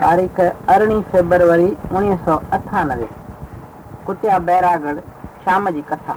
तारीख़ अरिड़हीं फेबरवरी उणिवीह सौ अठानवे कुटिया बैरागढ़ शाम जी कथा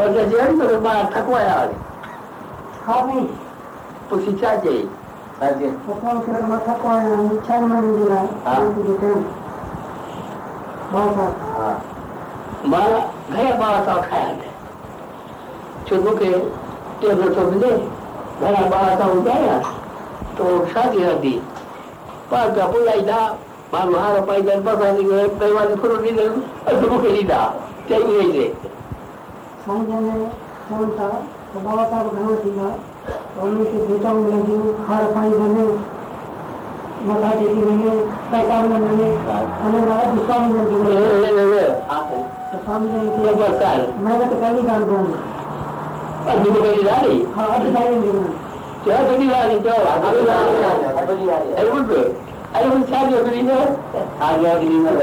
Porque adianta lumata qual é a área? Hobby. Puxa, já dei. Fazer. Eu falo que lumata qual é a área? Tchau, mano, de lá. Ah. Bota. Ah. मारा घर बारह सौ खाया है चुनू के टेबल तो मिले घर बारह सौ गया तो शादी हदी पर का पुलाई दा मारू हारो पाई दर बसा दी गए परिवार फुरो दी दर अदुमु के दी दा चाहिए नहीं दे ಸಂಜನೆ ಸೋಂಟ ಸ್ವಭಾವತಃ ಗಣತಿಗ ಅವನಿಗೆ ಬೇಟಾವು ಲಗಿ ಹಾರ ಪಾಯಿ ಬನೆ मता देती मैंने पैसा में मैंने हमें हमारा गुस्सा नहीं लगी मैंने तो पहली काम करूँगी अभी तो पहली जा रही हाँ। अभी जा रही क्या पहली जा रही क्या? अभी जा रही अरे बोल तो। अरे बोल क्या जो अभी नहीं है? आज जो अभी नहीं है।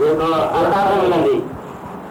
ये तो आता है मैंने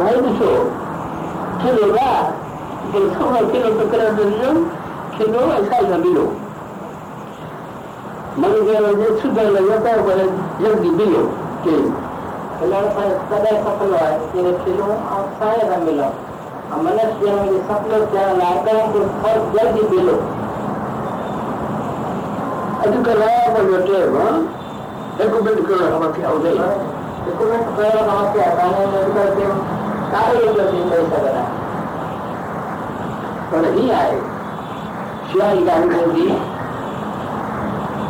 maestro, que le da, que solo quiero tocar a religión, que no salga vino. મને કહેવાય શુદ્ધ લગતા મને જલ્દી મિલો કે સદાય સફળ હોય ત્યારે પેલું સારા રમેલો મનુષ્ય સફળ ત્યારે લાગતા ફળ જલ્દી મિલો ಅದು ಕಲಾಪಟ್ಟೆ ರೆಕಮೆಂಡ್ ಕೊಡೋ ಸಮಸ್ಯೆ ಹೌದಲ್ಲ ರೆಕಮೆಂಡ್ ಕೊಡೋ ಸಮಸ್ಯೆ ಕಾನೂನು কাপড়ের চিন্তা না মানে কি আয় শিয়াল গান করি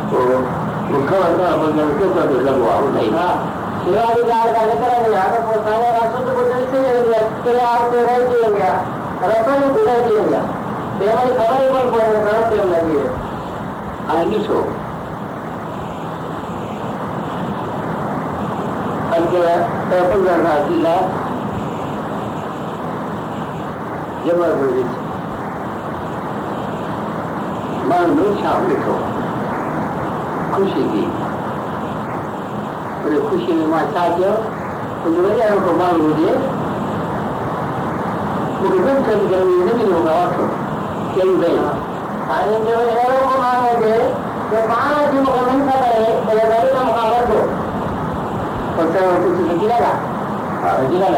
তো মুখ্যমন্ত্রী আমাদের কেউ লাগবো আরো নাই না शिवाजी का अर्थ करेंगे यहाँ पर पहुँचाने राशन तो कुछ ऐसे ही फिर आप तेरा ही देंगे राशन भी तेरा ही देंगे तेरा ही खबर ही पर पड़ेगा खबर तेरा लगी है आगे सो अंकल पैपल करना चाहिए Yama Vedi. Ma non sapevo. Kusigi. Quello kusigi ma saggio, quando vediamo che va a vedere, perché non c'è che non è venuto da altro, che è in vena. അതിന്റെ ഒരു ഏറെ പാലത്തിൽ മുഖം കഥയെ നമുക്ക് അവർക്കും കുറച്ച് കിട്ടില്ല കിട്ടില്ല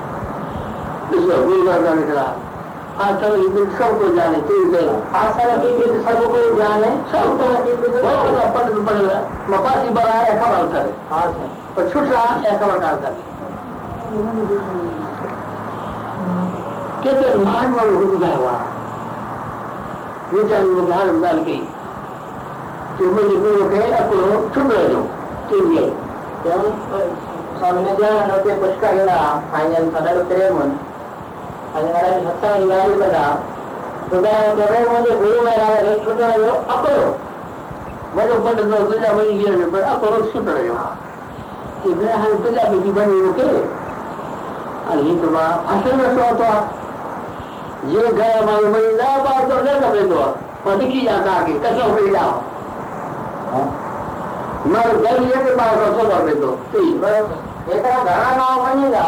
गुरु का निकला आसन की विद सबको जाने तीन देना। आसन की विद सबको जाने सबको बहुत बड़ा पंडित बन गया। मपासी बड़ा है खबर करे। और छुट रहा है खबर करे। कहते मान वालों को बुझा हुआ विचार में ध्यान அதனால மொத்தம் எல்லாரும் தான் உதாரணம் சொல்றேன் வந்து குருவாராக சொல்றாரோ அப்பறம் मतलब बंद में बिल्ला बनी गिर में पर आप और सुन रहे हो कि मैं हर बिल्ला में जीवन में रुके और ये तो बात असल में तो तो ये गए हमारे महिला बात तो नहीं कर दो पति की जाता आगे कसो हो जाओ मर गल ये के पास कसो कर दो ठीक है इतना घना नाव बनेगा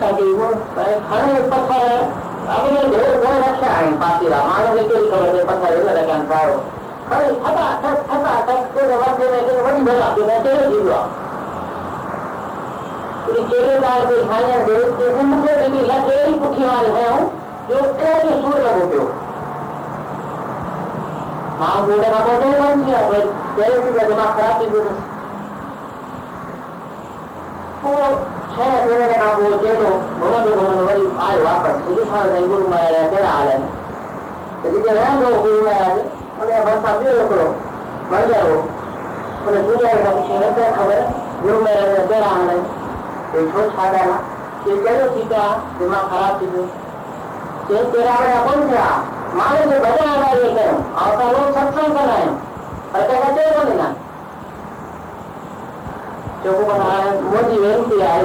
रक्षा की वो खड़े पत्थर है अपने ढेर कोई रक्षा है पाती रामायण के कई खड़े में पत्थर है लगा कैंसा हो खड़े थका थक थका थक के रवाज देने के बड़ी बड़ा के मैं तेरे जीवा ये केले दाल के खाने देश के उनके भी या तेरी पुखी वाले हैं जो तेरे सूर्य होते हो माँ बोले ना बोले बन गया तेरे की दिमाग खराब की रहा तेरा हाल है यदि के रहने दो गुरु माया उन्हें बस आप ये करो मर जाओ उन्हें दुनिया का कुछ नहीं खबर गुरु माया तेरा हाल है देखो छाड़ा ये चलो सीता दिमाग खराब थी ये तेरा बड़ा कौन था मारे जो भजन आना ये करो तो लोग सत्संग हैं और क्या कहते हैं। ना जो को बना है मोदी वेरू की आए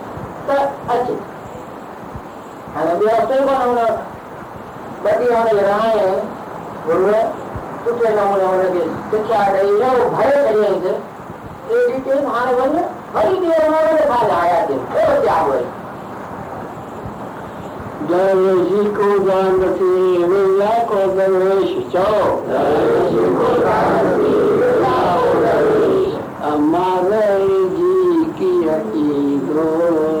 त अचे हाणे ॿियो अचे कोन हुन ॿ ॾींहं हुनखे रहाए गुरूअ सुठे नमूने हुनखे शिक्षा ॾेई अहिड़ो भरे छॾियईंसि एॾी चई हाणे वञ वरी देर में खा आया थे फिर क्या हुए जय को जानती मिला को गणेश चो हमारे जी की ईदो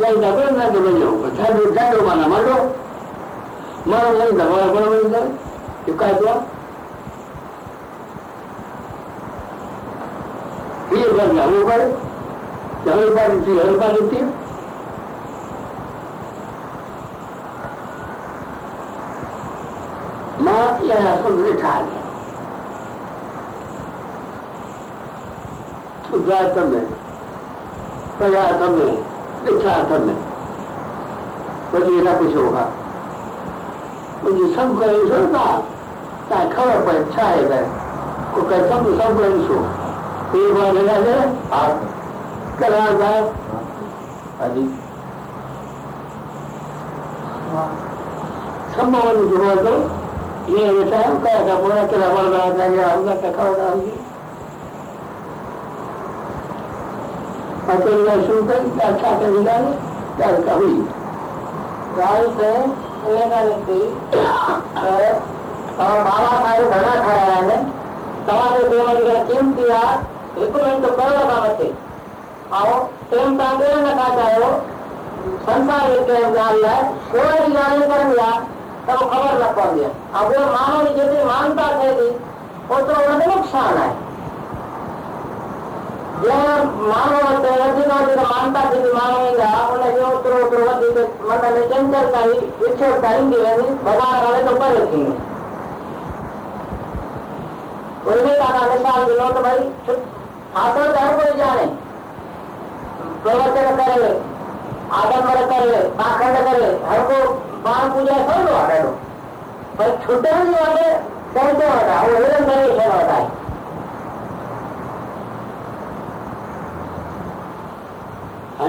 चईंदा कोन न त वञो ॾाढो ॾाढो माना मरो माण्हू वञींदा पर कोन वञींदा इहो काइदो आहे हीअ ॻाल्हि आहे उहो करे हर बार थी हर बार थी माँ इहा सुन ॾिठा गुजरात में प्रयास में ॾिठा में वॾी न पुछो हा मुंहिंजी सभु करे ॾिसो था तव्हांखे ख़बर पए छा आहे त को कंहिं सभु सभु करे ॾिसो टे बार लॻाए हा करा था अॼु सभु वञी जुड़ो थो ये ऐसा है क्या का पूरा तेरा मर रहा था या हमला का खा रहा होगी अकेले में शुरू कर क्या क्या कर दिया क्या का हुई राज से लेना लेती બાબા સાહેબ ઘણા થયા ને તમારે દેવાની કિંમતી આ રિકમેન્ડ તો કરો બાબતે આવો તેમ તાંગે न चाहो संसार लेके जान है कोई जाने कर लिया तब खबर न पड़ गया अब वो मानव जितनी मानता માનવ જુદા જુદા માનતાથી માનવીને આપણને જે ઉતરો ઉતરો વધી કે મને કેન્સર થાય વિક્ષેપ થાય એની ભગવાન હવે તો કરે છે ઉર્મિતાના નિશાન ગયો તો ભાઈ થાતો તો હર કોઈ જાણે પ્રવચન કરે આદમર કરે પાખંડ કરે હર કો બાળ પૂજા સૌ નો આડેડો ભાઈ છૂટે નહીં આપણે સૌ તો હતા હું હિરણ કરે છે હતા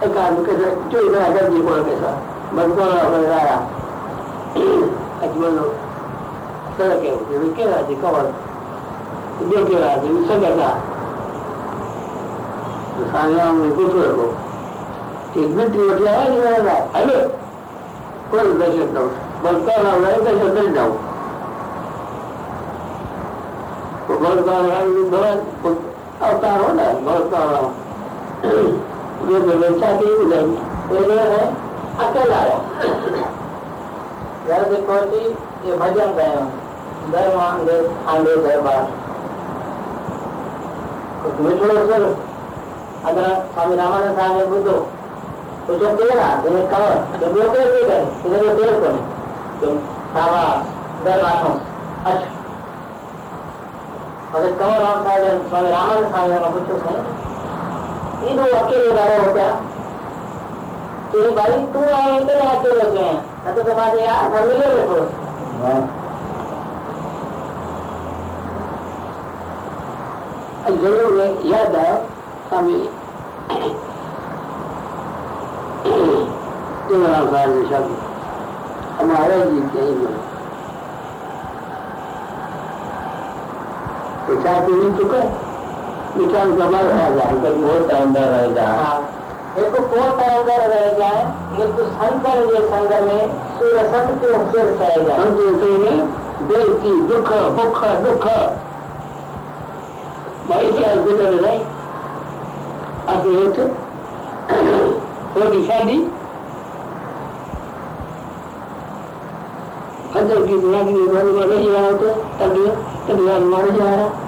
cái càng cái này chui ra cái gì mà cái sao mình có là mình ra là cái gì luôn. Đó là kiểu thì cái là gì cái điều kia là gì? Sao vậy là sang nhau mình cũng thua rồi thì biết được là cái này là ấy được có được cái gì đâu. Mình có làm lấy cái gì đâu Bởi vì đó là ông ta nói là bởi vì đó là ये व्यवस्था की ये है, अकेला है। ये भजन गए दर आंगे दरबार कुछ अगर स्वामी रामानंद साहब ने तो जो तेरा? तुम्हें कवर जो लोग के गए जो तेरे को तुम सावा दर अच्छा। अगर कवर स्वामी रामानंद साहब ने ये दो अकेले रहे हो क्या तो भाई तू आए इतने अकेले गए हैं। तो तुम्हारे यार घर मिले देखो ज़रूर याद है स्वामी के हमारे जी के ही में तो पी नहीं चुके जमा रह जाए कभी बहुत अंदर जाए देखो कौन तरंगर रह जाए ये तो शंकर ये संग में सूर्य संत के रह जाए हम जैसे में बेटी दुख भूख दुख भाई क्या गुजर रहे अब एक होगी शादी अंदर की दुनिया की में नहीं रहा होता तभी तभी मार जा रहा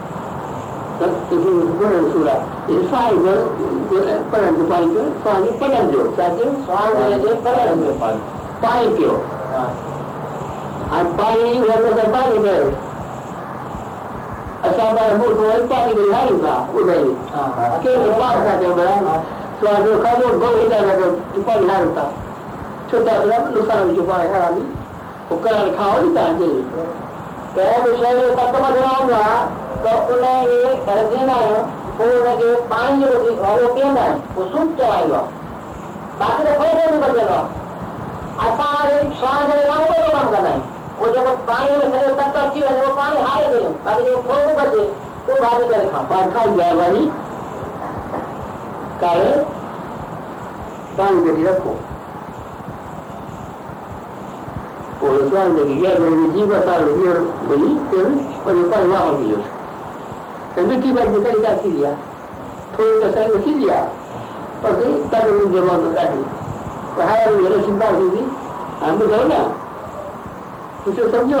itu bukan surah. Ini saya peran depan itu, soalnya peran dia. Saja soalnya dia peran depan. Paling dia. Ah, paling dia kata paling dia. Asal pada mulut orang paling dia hari lah, udah ini. Okey, lepas saja berapa. Soalnya kamu boleh dah ada depan hari tak. Coba berapa lusa nak jumpa hari ni. Bukan kau ni tak jadi. कह विषय में तत्व बताऊँगा तो उन्हें ये कर देना है पूर्ण के पानी जो वो पीना है वो सूख जाएगा बाकी तो कोई नहीं बचेगा असारे श्वास लगाने को काम करना है वो जब पानी में सरे तत्व अच्छी है वो पानी हारे गए बाकी जो थोड़े बचे तो भाभी कर खा पाखा जावानी काले पानी के रखो और स्वान de guía de Viva tal guía beli pero por el cual va a Dios. Tapi kita kita tidak silia. Thôi là saya silia. Pasti tak ada jawab tadi. Bahaya ni ada simpang ni. Ambil tahu na. Kita समझो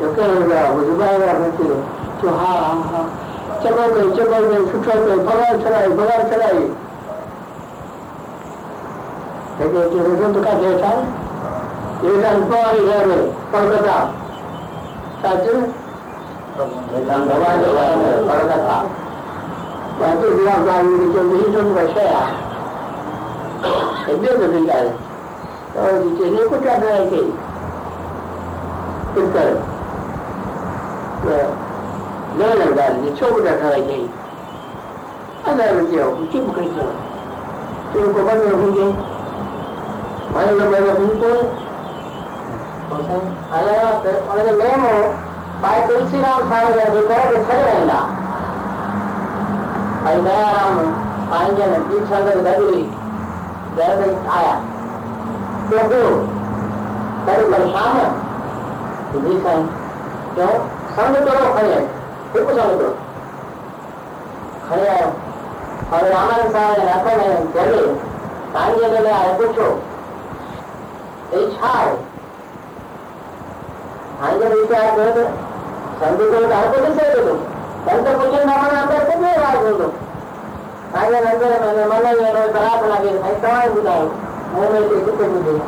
有个人的，我就卖那个去，就哈哈哈，这个鬼这个鬼出车鬼，不干出来不干出来，这个就是说不干这事，有人包一个人，包个啥？啥子？让他玩就玩的，包个啥？反正不要管你，就没什么事啊，肯定是这样的。और जिन्हें कुछ कर रहे थे फिर कर 그 너는 가지고 초보자 가야지 하나를 이제 기분 그랬어 그리고 그만으로 그게 만일로 만일로 그게 అలాగే అలాగే మేము మా తులసిరామ్ స్వామి గారి కోరిక చదివైందా అది దయారాం స్వామి గారి తీర్చందరి దగ్గరి దగ్గర ఆయా ప్రభు మరి మరి సామ ఇది సాయం करो खड़े आयो और रामायण साहब ने रखा ने चले सांगे ने आए पूछो ये छाड़ सांगे विचार करो संग करो तो आपको कैसे दे दो संत पूछे ना मन अंदर को भी राज दो सांगे अंदर मैंने मन ये रोज बरात लगे भाई कहाँ बुलाओ मुंह में से कुछ मुझे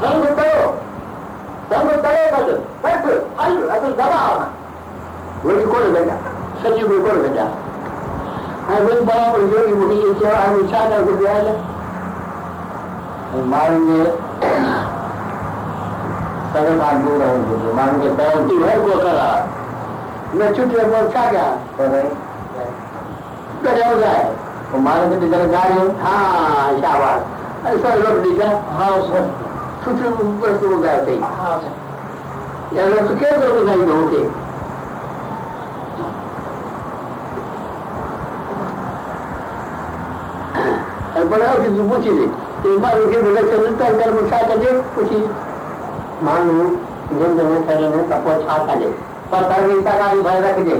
संग करो संग करो बस बस अल अभी दबा होना वही कौन बेटा सचिव में कौन बेटा हाँ वही बड़ा पर योगी मुखी ये क्या है विचार है कुछ दिया है मारेंगे सगळे मार्ग राहून मार्ग तयार ती घर को करा मैं छुट्टी में क्या क्या करे हो जाए मार्ग की तरह जा रहे हो हाँ शाबाश ऐसा लोग दिखा हाँ सर छुट्टी ऊपर से हो गए थे हाँ सर यार लोग तो क्या करोगे नहीं होते बड़ा कि तू पूछी थी एक बार उनके बोले चलता कर मुझा कर पूछी मानो जिन ज़मीन करे में सबको छाता दे पर कर भी तक आई भय रख दे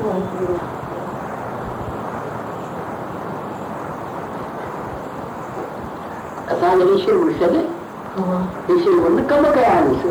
Thank you. అసలు ఈ శివుడు సరే ఈ శివుడిని కమ్మకాయ అనేసి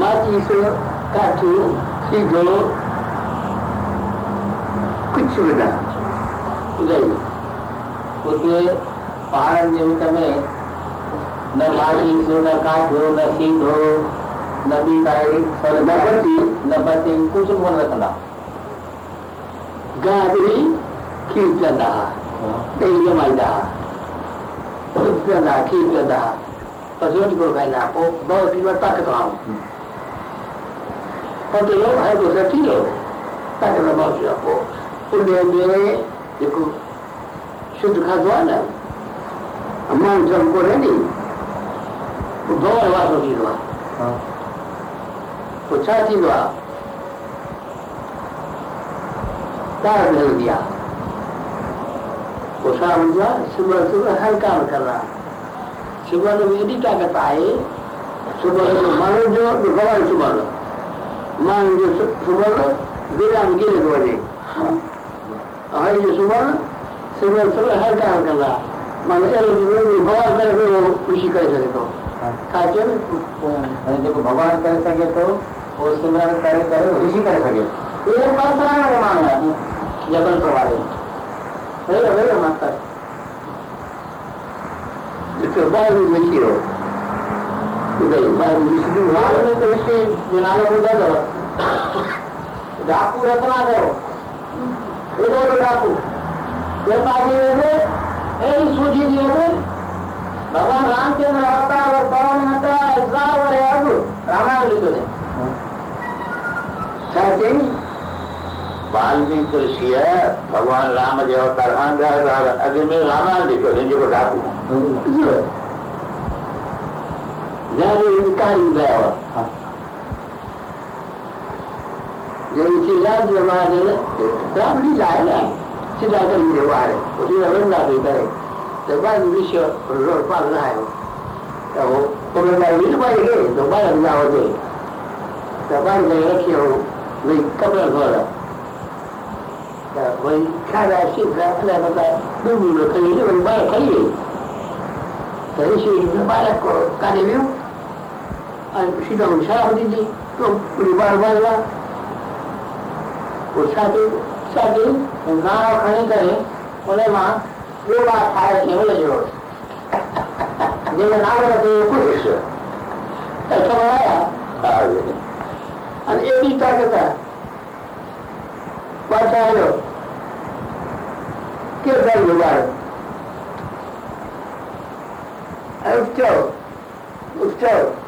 काठियूं सीधो कुझु बि न ॿुधाई उते पहाड़नि जे विच में न माचीस न काठियो न सीधो न काई पर न बत्ती न कुझु कोन रखंदा गाबरी खीर पीअंदा हुआ ॾही जमाईंदा हुआ दूध पीअंदा हुआ खीर पीअंदा हुआ बसि रोटी कोन खाईंदा हुआ पोइ ဟိုတလုံးအဲ့လိုစတိလို့တတ်တယ်လို့ပြောပေါ့ခုနေနေဒီကုရှုဒခသွားလာအမှန်ကြောင့်ကိုရနေဘုဘောဝါဆိုပြီးတော့ဟုတ်ကိုချတိတော့တာတယ်ဗျာကိုသာမညာစုမစုဟန်ကံကလာစုမလို့ဣတိကကတာယေစုမလို့မနောကြောဒီဘောဝါစုမလို့ ख़ुशी करे सघे थो हा छा चयो न हाणे जेको भॻवानु करे सघे थो उहो सिमरन करे करे ऋषि करे सघे ये परंपरा का मांग है जबल प्रवाह वेरो वेरो माता जिसके बाद में मिली हो उधर बाद में मिली हो बाद में तो इसके दिनाले को दे दो डाकू रखना दो ये डाकू सूझी दिए भगवान रामचंद्र अवतार और पवन हता हज़ार और अब रामायण लिखो चई वाल्मीकि ऋषिअ भॻवानु राम जे अवतार खां अॻु में रामायण लिखियो Zerrinkarıyla var. Yöneticiler cemaatini Rabbillahine Sidakın gibi var. O sidakın da kıyıları. Sebab bir şey zor fazla yok. Ya o kadar bir bayı değil. Dobayı da o değil. Sebab ne yok ki o bir kabir sonra. Ya o kara şifre falan da bilmiyor. Kıyılı bir bayı kıyılı. Kıyılı bir bayı kıyılı. și domnul Salahuddin, બાળવાળા ઓછાથી સાથી ઘણા ખણી કરે ઓલેમાં એવા થાય એવો જ road જેને ના બોલે તો એ ખુશ અને એ વિચાર કરતા પાછા કે ઘર ઉગાડો ઉત્સવ ઉત્સવ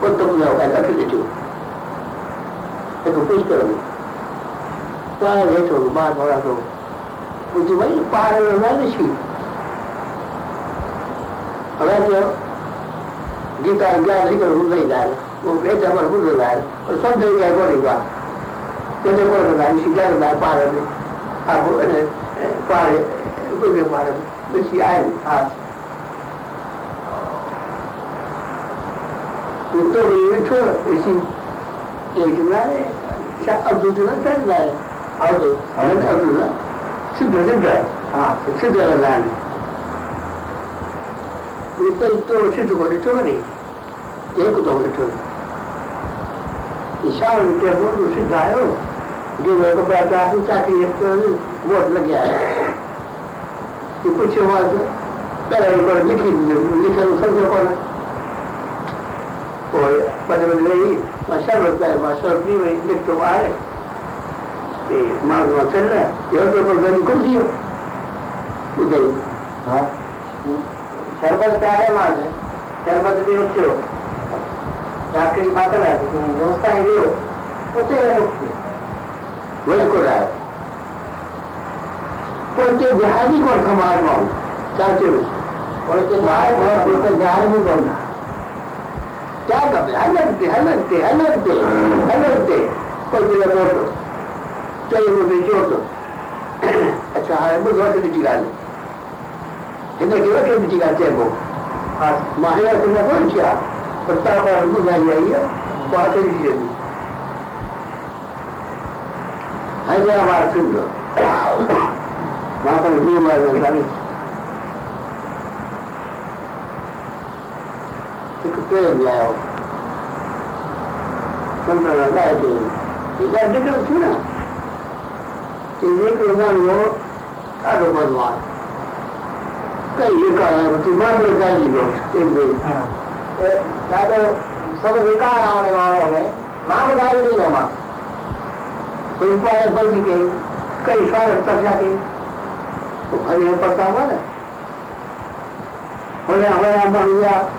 Потом я это прилечу. Это пустое. Пара летом, бар маратон. Удивай, пара надо шли. Радио. Гитар гар либо рузай гар. वो बेटा पर बुझ रहा है और सब दे गया बोलेगा जैसे बोल रहा है सीधा रहा है पार में आप पार बुझे पार में बस ये आए हाथ Mustafa ya to da shi kirkina sha abdullah ta da arzo a wani abdullah shi da zai a shi da lalani ita ito shi da wani tori ya ku da wani tori isha wani ke hudu shi da yau gina ga ba ta hin ta और पद में नहीं माशा रुपये माशा रुपये में लिख तो आए। मार्ग में रहा है यह तो गरीब कुछ दियो। उधर। हा। शरबत प्यारे मार्ग। है शरबत भी उठो चाकरी पातल है व्यवस्था है वो उसे वही को रहा है। उनके जहाजी को कमाल माऊ चाहते हो? उनके जहाज़ चइबो हा मां हींअर ॿी उमिरि में हिकु पेड़ बि आयो संत हलाए थी हीअ निकिरो थी न कि हिकिड़ो माण्हू हो ॾाढो बदमाश कई जेका तूं मां बि ॻाल्हि ॾिनो ॾाढो सब विकार आने वालों में मांग डाल दी है मां कोई उपाय बल के कई सारे तक जाके तो भले पड़ता हुआ ना बोले हमारे यहाँ हुआ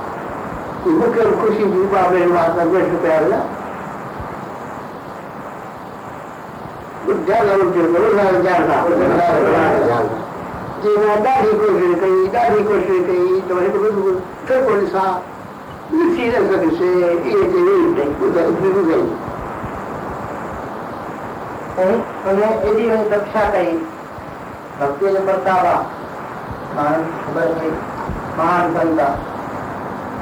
પેલા આવી તમામ મુખ્ય ખુશી જીવા બેન વાત દસ રૂપિયા આવેલા જ્યાં લઉં છું બરોબર જાણતા જેના દાઢી કોશિશ કરી દાઢી કોશિશ કરી તો એ બધું ખરપુરી સા સીધે શકે છે એ જેવી નહીં ગયું અને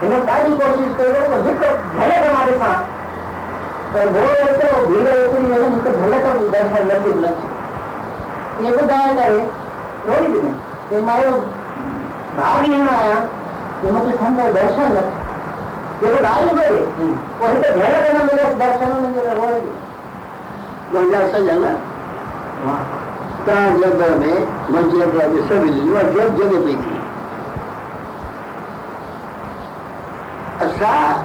लेकिन की कोशिश करेगा तो जिसको झलक हमारे साथ। तो वो तो भीड़ होती नहीं जिसको झलक हम दर्शन लगे लक्ष्य ये तो गाया करे थोड़ी भी नहीं। ये हमारे भाव नहीं आया ये मतलब हमको दर्शन लक्ष्य ये हम्म। तो गाय करे वही तो झलक है ना मेरे दर्शन में मेरे हो रही महिला से जाना? वहाँ जब में मंजिल जब जब जगह पे sea,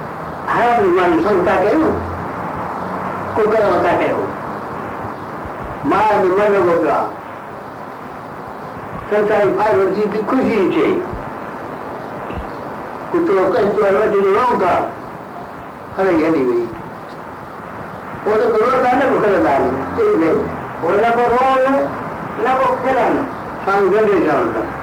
ahora mismo son taqueo. Cuca no taqueo. Más de nuevo boca. Santa y padre, si te cuisiche. Cuto que esto es lo que nunca. Ahora ya ni vi. Por lo que no dan, por lo dan. Sí, ve. Por la corona, la boquerana. Sangre de sangre.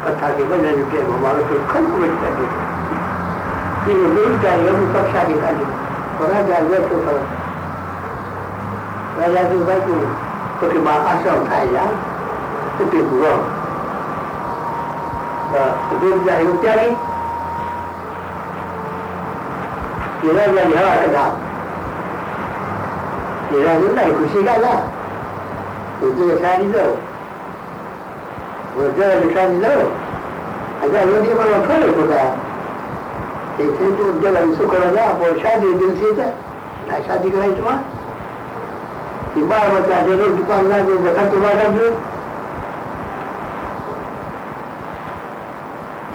કથાથી બધાની પ્રેમ અમારો છે ખંડ વચતા છે એ લઈ જાય એવું પક્ષાની ખાલી ઘણા જાય તો કરો રાજાજી ભાઈ પછી માં આશ્રમ થાય જા સુધી ભૂરો દૂર જાય એવું ત્યારે રાજાની હવા કદા રાજાની ખુશી કાઢા સારી દઉં जो नहीं खुशी का था तो जो शादी दो वो जो शादी दो अगर वो नहीं बड़ा थोड़े होता एक से तो जब हम सुख रहा वो शादी दिल से था ना शादी कराई तुम्हारा कि बार बता दे दुकान ना दे देखा तुम्हारा जो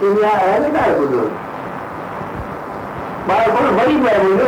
dunia ada dah dulu. Baru pun bagi dia dulu,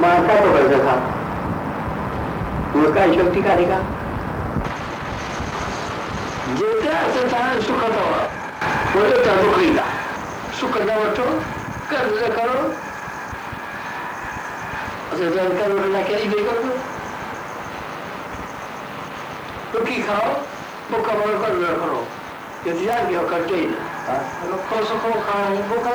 मारता तो el था उसका el का Kareka. Yete a sentar en su cantaba. Por eso está en su cantaba. Su cantaba todo. Carlos de Carlos. O sea, el Carlos de la que hay de Carlos. Lo que hizo, boca a boca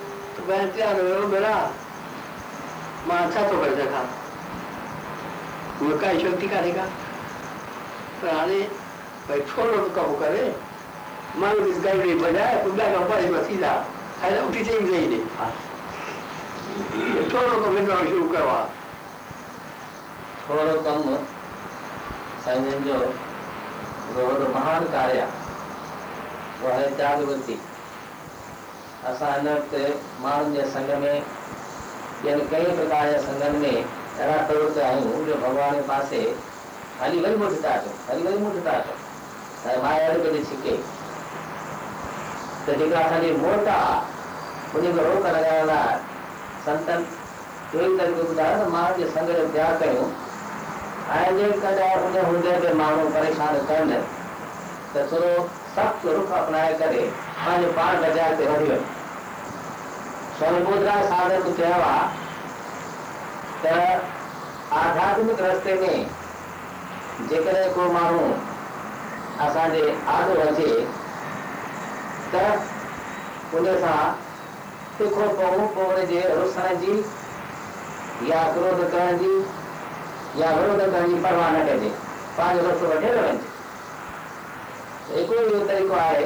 मैं तैयार हो बेड़ा माँ अच्छा तो कर देखा वो का शक्ति करेगा पर हाने भाई छोड़ो तो कब करे माँ इस गाड़ी तो मैं का पास सीधा। है। उठी चाहिए नहीं छोड़ो तो फिर शुरू करवा साईं जो वॾो महान कार्य। आहे उहो आहे जागृति असां हिन वक़्तु माण्हुनि जे संग में ॿियनि कई प्रकार जा संगनि में अहिड़ा प्रवृत आहियूं जो भॻवान जे पासे हली वरी मुठ था अचूं हली वरी मुठ था अचूं ऐं माया अहिड़ी कॾहिं छिके। त जेका असांजी मोट आहे उन खे रोक लॻाइण लाइ संतनि इहो ई तरीक़ो ॿुधायो त माण्हुनि जे संग जो त्याग कयूं ऐं जेकॾहिं उन हूंदे ते माण्हू परेशान कनि त थोरो सख़्तु रुख अपनाए करे। हली वञे सोनपुरा साधक चयो आहे त आध्यात्मिक रस्ते में जेकॾहिं को माण्हू असांजे आॾो अचे त उन सां तिखो पऊं पोइ हुनजे रुसण जी या क्रोध करण जी या विरोध करण जी परवाह न कजे पंहिंजो रस्तो वठे न वञे हिकिड़ो इहो तरीक़ो आहे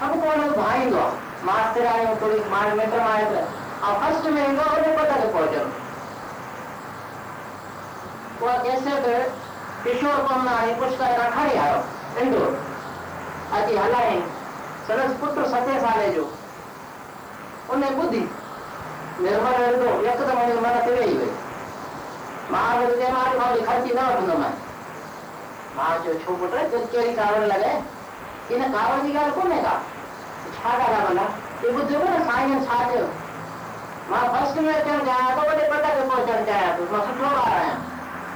सभु को हुनखे भाईंदो आहे मास्तराणियूं थोरी मार मिट माइट ऐं फस्ट में ईंदो आहे वॾे पद ते पहुचंदो उहा कैसेट किशोर पमनाणी पुष्कर खां खणी आयो इंदौर अची हलायईं संदसि पुटु सते साले जो उन ॿुधी निर्मल रहंदो यकदमि हुनजे मन ते वेही वई माँ वरी माँ माँ ख़र्ची न वठंदोमांइ माँ चयो छो पुट तुंहिंजी कहिड़ी कावड़ लॻे का ॻाल्हि आहे भला हे ॿुधियो न साईं छा चयो माँ फस्ट में अचणु चाहियाँ थो वॾे पद ते पहुचणु चाहियाँ थो माँ ॿार आहियाँ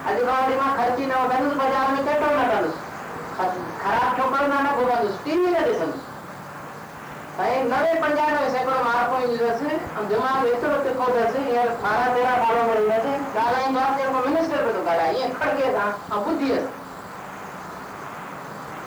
अॼु खां वठी माँ ख़र्ची न वठंदुसि बाज़ारि में चटो न कंदुसि ख़राब छोकिरो न नवे सैकड़ो सालो में आहे जेको मिनिस्टर पियो थो।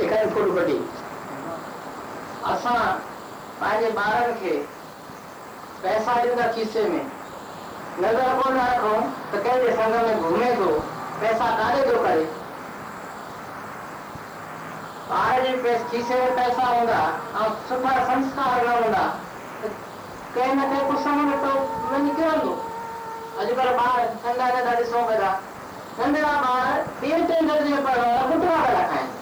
ॾेखारे फ़ोटो कढी असां पंहिंजे ॿारनि खे पैसा ॾींदा खीसे में। नज़र कोन रखूँ त कंहिंजे संग में घुमे थो, पैसा काॾे थो करे। ॿार जे खीसे में पैसा हूंदा, ऐं सुठा संस्कार न हूंदा, त कंहिं न कंहिं कुझु में तो वञी किरंदो अॼुकल्ह ॿार नंढा नंढा ॾिसूं पिया नंढड़ा ॿार ॿिए टे दर्जे पढ़ण वारा गुटका पिया खाइनि।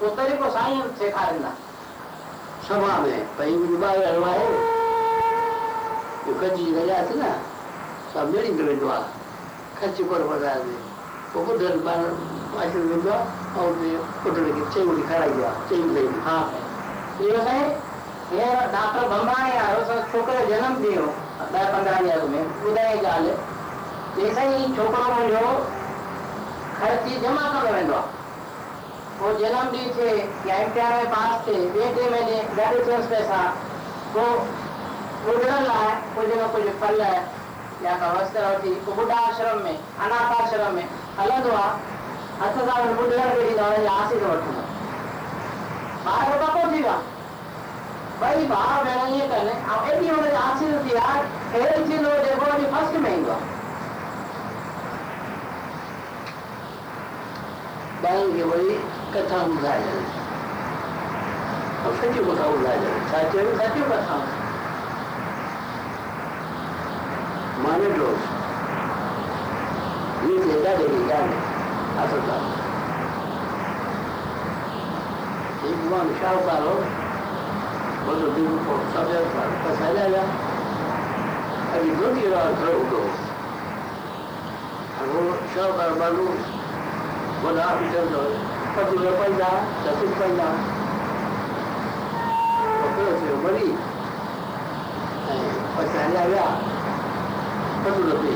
उहो तरीक़ो साईं सेखारींदा सभा में भई मुंहिंजो ॿार अहिड़ो आहे इहो ख़र्ची रहियासीं न सभु मिली वेंदो आहे ख़र्च कोन वधाए पोइ ॿुधनि ॿार अची वेंदो आहे ऐं उनजे पुट खे चई खाराईंदो आहे चई ॾेई हा इहो साईं हींअर डॉक्टर बंबाणी आयो सो छोकिरे जो जनम ॾींहुं ॾह पंद्रहं अॻु में ॿुधाई ॻाल्हि चई साईं छोकिरो मुंहिंजो ख़र्ची जमा कंदो वेंदो पोइ जनम ॾींहुं थिए या इम्तिहान में पास थिए ॿिए टे महीने ॾाढो थियसि पैसा पोइ ॿुधण लाइ कुझु न कुझु फल या का वस्त्र वठी पोइ ॿुढा आश्रम में, अनाथ आश्रम में हलंदो आहे हथ सां ॿुधण खे ॾींदो आहे आसीस वठंदो ॿार जो पको थी वियो आहे ॿई भाउ भेण ईअं कनि ऐं एॾी हुनजी आसीस थी आहे अहिड़ी थींदो जेको वञी फस्ट में ईंदो आहे ॿारनि खे वरी कथा ॿुधाए ॾियनि ऐं सची कथा ॿुधाए ॾियनि छा चयो सचियूं कथाऊं माँ ॾिठो हीअ थिए ॾाढी ॻाल्हि असर हिकु माण्हू शाहूकार हो बोलो दिन को सब पैसा ले आया अभी दो दिन रात खड़ो हो 快进来关闸，小心关闸。我没有什么力，哎，我想要要，快住了对。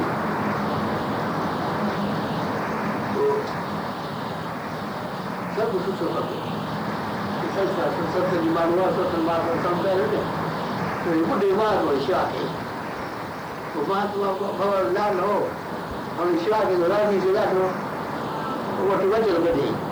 这不是说的，你看看是说是你妈妈说是妈妈上班的，对不对嘛？我下去，我妈说我我那喽，我下去我那你就那说，我这个就不对。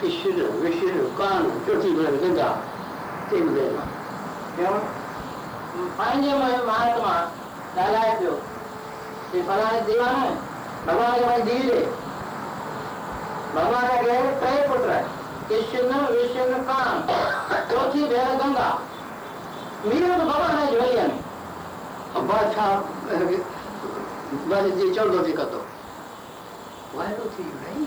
피쉬를, 위쉬를, 꽝을 जी चल दो जी कतो वायरो थी नहीं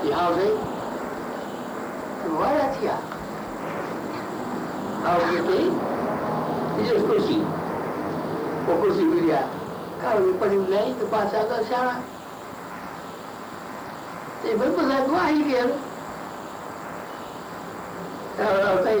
है यहाँ से तुम्हारा थिया आओ ये तो ये कुर्सी वो कुर्सी मिल गया कल पड़ी नहीं तो पास आकर शाना ये बिल्कुल साहब हुआ ही गया और कई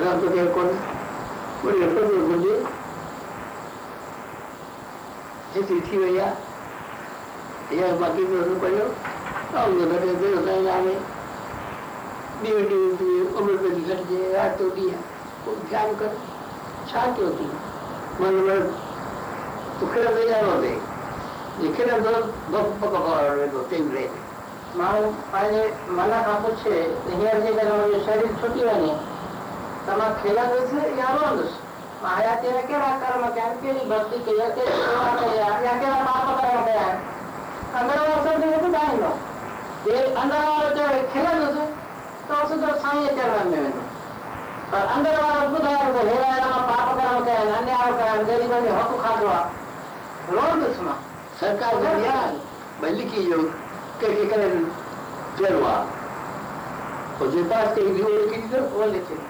राम तो क्या कौन बोले तो मुझे જેથી થી ગયા અહીંયા બાકી તો પડ્યો આવું તો ઘરે ગયો ત્યાં આવે ડીવી ડીવી અમર બધી ઘટજે રાત તો દી કોઈ ખ્યાલ કર છાતી હતી મને મને તુખેડા થઈ જાય નહોતી જે ખેડા તો બપ બપ તો તેમ રહે મારું આજે મને કાં પૂછે હિયર જે કરે શરીર છૂટી હોય ને તમારે ખેલા જશે યારો જશે આયા ત્યારે કેવા કર્મ કર્યા કેવી ભક્તિ કર્યા કે સેવા કર્યા યા કેવા પાપ કર્મ કર્યા અંદર વર્ષો થી બધું જાણી લો એ અંદર વાળો જો ખેલા જશે તો સુધર સાંઈ ચરવા में पर अंदर वाला बुधार को हेरा एना पाप कर्म કર્યા અન્યાય કર્યા ગરીબોને હક ખાધવા રોડ દુશ્મન સરકાર દ્વારા બદલી की जो के के करे चलवा और जे पास के भी की तो वो लिखी ये कर ला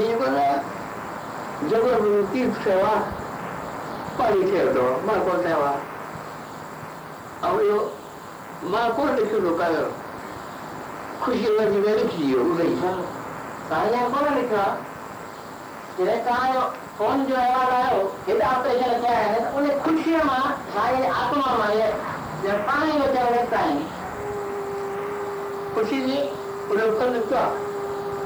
いうことは、ジョコブの救世は、パリケード、まあ、これは、あおよ、まあ、これで来るのかよ。くしをじめる気を上に。さあ、やこらにか、ディレクターよ、本所へはだよ、下手あったりじゃなきゃ、おね、くしをま、さあ、悪魔まで、じゃあ、パリケードやりたい。くしに、これを取るか。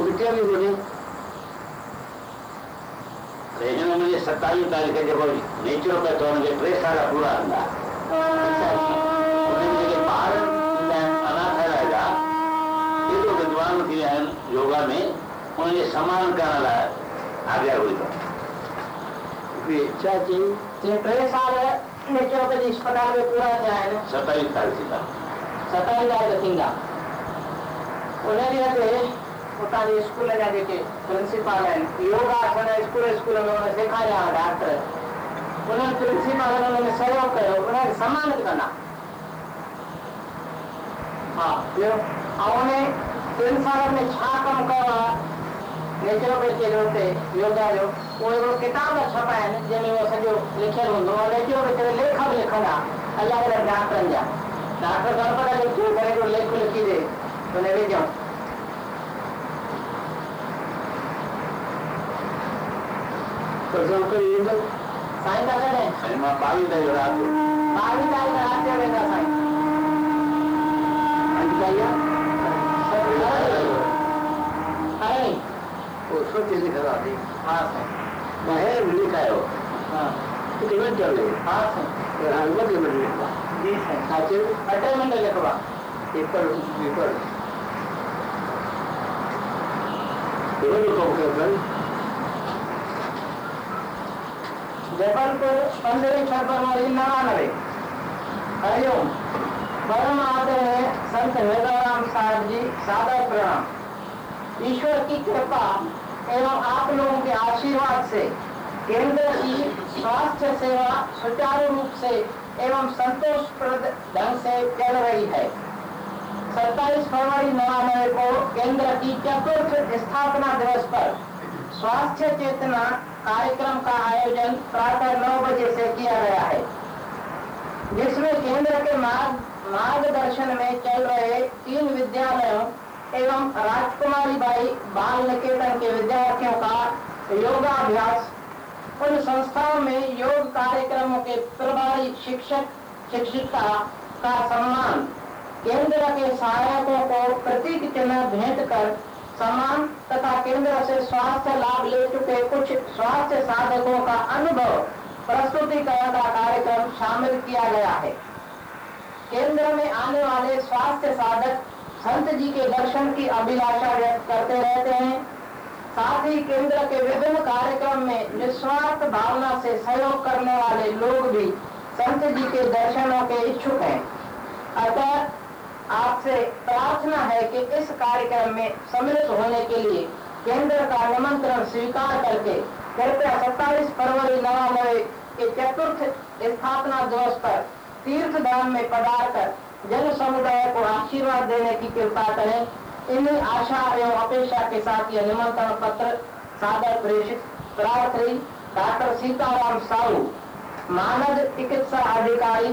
उल्टिया भी बोली? रहने में मुझे सत्ताईस तारीख है जब नेचर का तो मुझे प्रेस सारा पूरा अंदा बाहर अनाथ रहेगा ये तो विद्वान की योगा में उन्हें समान कारण आगे हुई तो अस्पताल में पूरा जाए सत्ताईस तारीख का सत्ताईस तारीख का उन्हें जेके प्रिंसिपल आहिनि योगा आसन स्कूल स्कूल में उन सेखारिया हुआ डॉक्टर उन्हनि प्रिंसिपल उन में सहयोग उनखे सम्मानित कंदा हा में छा कमु जो हुते योगा जो हिकिड़ो किताब छपा आहे नेचुरोपैथी जो जा डॉक्टर गणपत लिखी करे हिकिड़ो लेख लिखी ॾे उन विझूं प्रसंग करे ईंदो साईं था कॾहिं ऐं माँ ॿावीह तारीख़ राति जो ॿावीह तारीख़ राति जो वेंदा साईं अॼु ताईं अरे। पोइ सोचे लिखंदासीं हा। माँ हे बि लिखायो हा? हिते वेठो हले हा साईं पर हाणे वधीक मिनट लिखबा जी साईं छा चयो अटे पेपर पेपर। वॾो कमु कयो अथनि जबलपुर पंद्रहवीं फरवरी नवानवे। हरिओम। परम आदरणीय संत वेदाराम साहब जी, सादर प्रणाम। ईश्वर की कृपा एवं आप लोगों के आशीर्वाद से, केंद्र की स्वास्थ्य सेवा सुचारू रूप से एवं संतोषप्रद ढंग से चल रही है। 27 फरवरी नवानवे को केंद्र की चतुर्थ स्थापना दिवस पर स्वास्थ्य चेतना कार्यक्रम का आयोजन प्रातः नौ बजे से किया गया है। जिसमें केंद्र के मार्ग, मार्गदर्शन में चल रहे तीन विद्यालयों एवं राजकुमारी बाई बाल निकेतन के विद्यार्थियों का योगाभ्यास, उन संस्थाओं में योग कार्यक्रमों के प्रभारी शिक्षक, शिक्षिका का सम्मान, केंद्र के सहायकों को प्रतीक चिन्ह भेंट कर सम्मान तथा केंद्र से स्वास्थ्य लाभ ले चुके कुछ स्वास्थ्य साधकों का अनुभव प्रस्तुतिकरण का कार्यक्रम शामिल किया गया है। केंद्र में आने वाले स्वास्थ्य साधक संत जी के दर्शन की अभिलाषा व्यक्त करते रहते हैं। साथ ही केंद्र के विभिन्न कार्यक्रम में निस्वार्थ भावना से सहयोग करने वाले लोग भी संत जी के दर्शनों के इच्छुक हैं। अतः आपसे प्रार्थना है कि इस कार्यक्रम में सम्मिलित होने के लिए केंद्र का निमंत्रण स्वीकार करके कृपया 27 फरवरी नवानवे के चतुर्थ स्थापना दिवस पर तीर्थ धाम में पधार कर जन समुदाय को आशीर्वाद देने की कृपा करें। इन्हीं आशा एवं अपेक्षा के साथ यह निमंत्रण पत्र सादर प्रेषित प्रार्थी डॉक्टर सीताराम साहू, मानद चिकित्सा अधिकारी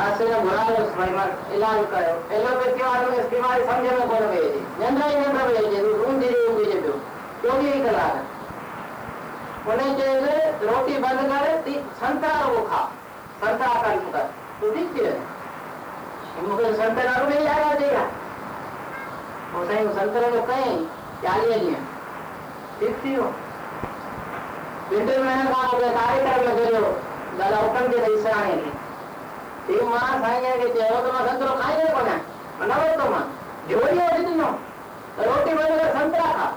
माँ इलाज कयो एलोपैथी वारो खे बीमारी सम्झ में कोन पई अचे निंड ई निंड पई अचे ऊंधी ऊंधी पियो चोवीह कलाक उन चयईं रोटी बंदि करे ती संतरा रुगो खा संतरा कर्म कर तूं ठीक थी वञे मूंखे संतरा रुगो ई याद अचे पोइ साईं संतरे जो कयईं चालीह ॾींहं ठीकु थी वियो ॿिनि टिनि महीननि खां पोइ कार्यक्रम में घुरियो दादा उठनि खे ॾेई सराणे खे चई मां साईं खे चयो त मां संतरो खाईंदो कोन आहियां न वरितो मां जोड़ी वठी ॾिनो त रोटी वञी करे संतरा खा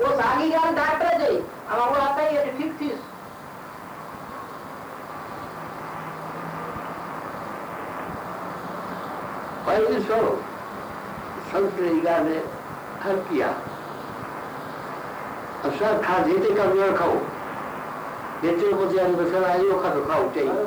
उहो साॻी ॻाल्हि डॉक्टर चई ऐं उहा अथई अॼु ठीकु थी भाई ॾिसो संत जी ॻाल्हि हल्की आहे असां खाधे ते कमु न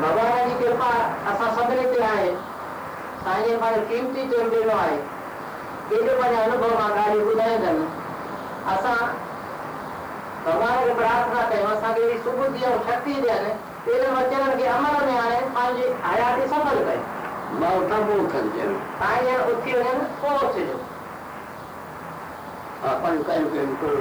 भॻवान जी कृपा असां सभिनी ते आहे साईं पंहिंजो कीमती टाइम ॾिनो आहे केॾो पंहिंजे अनुभव माँ ॻाल्हियूं ॿुधाईंदमि असां भॻवान खे प्रार्थना कयूं असांखे अहिड़ी सुबुधी ऐं शक्ति ॾियनि तेरे वचननि खे अमल में हाणे पंहिंजी हयाती सफल कनि माँ उतां पोइ उथनि ॾियनि साईं ॼण उथी वञनि पोइ उथिजो पंहिंजो कयूं कयूं करो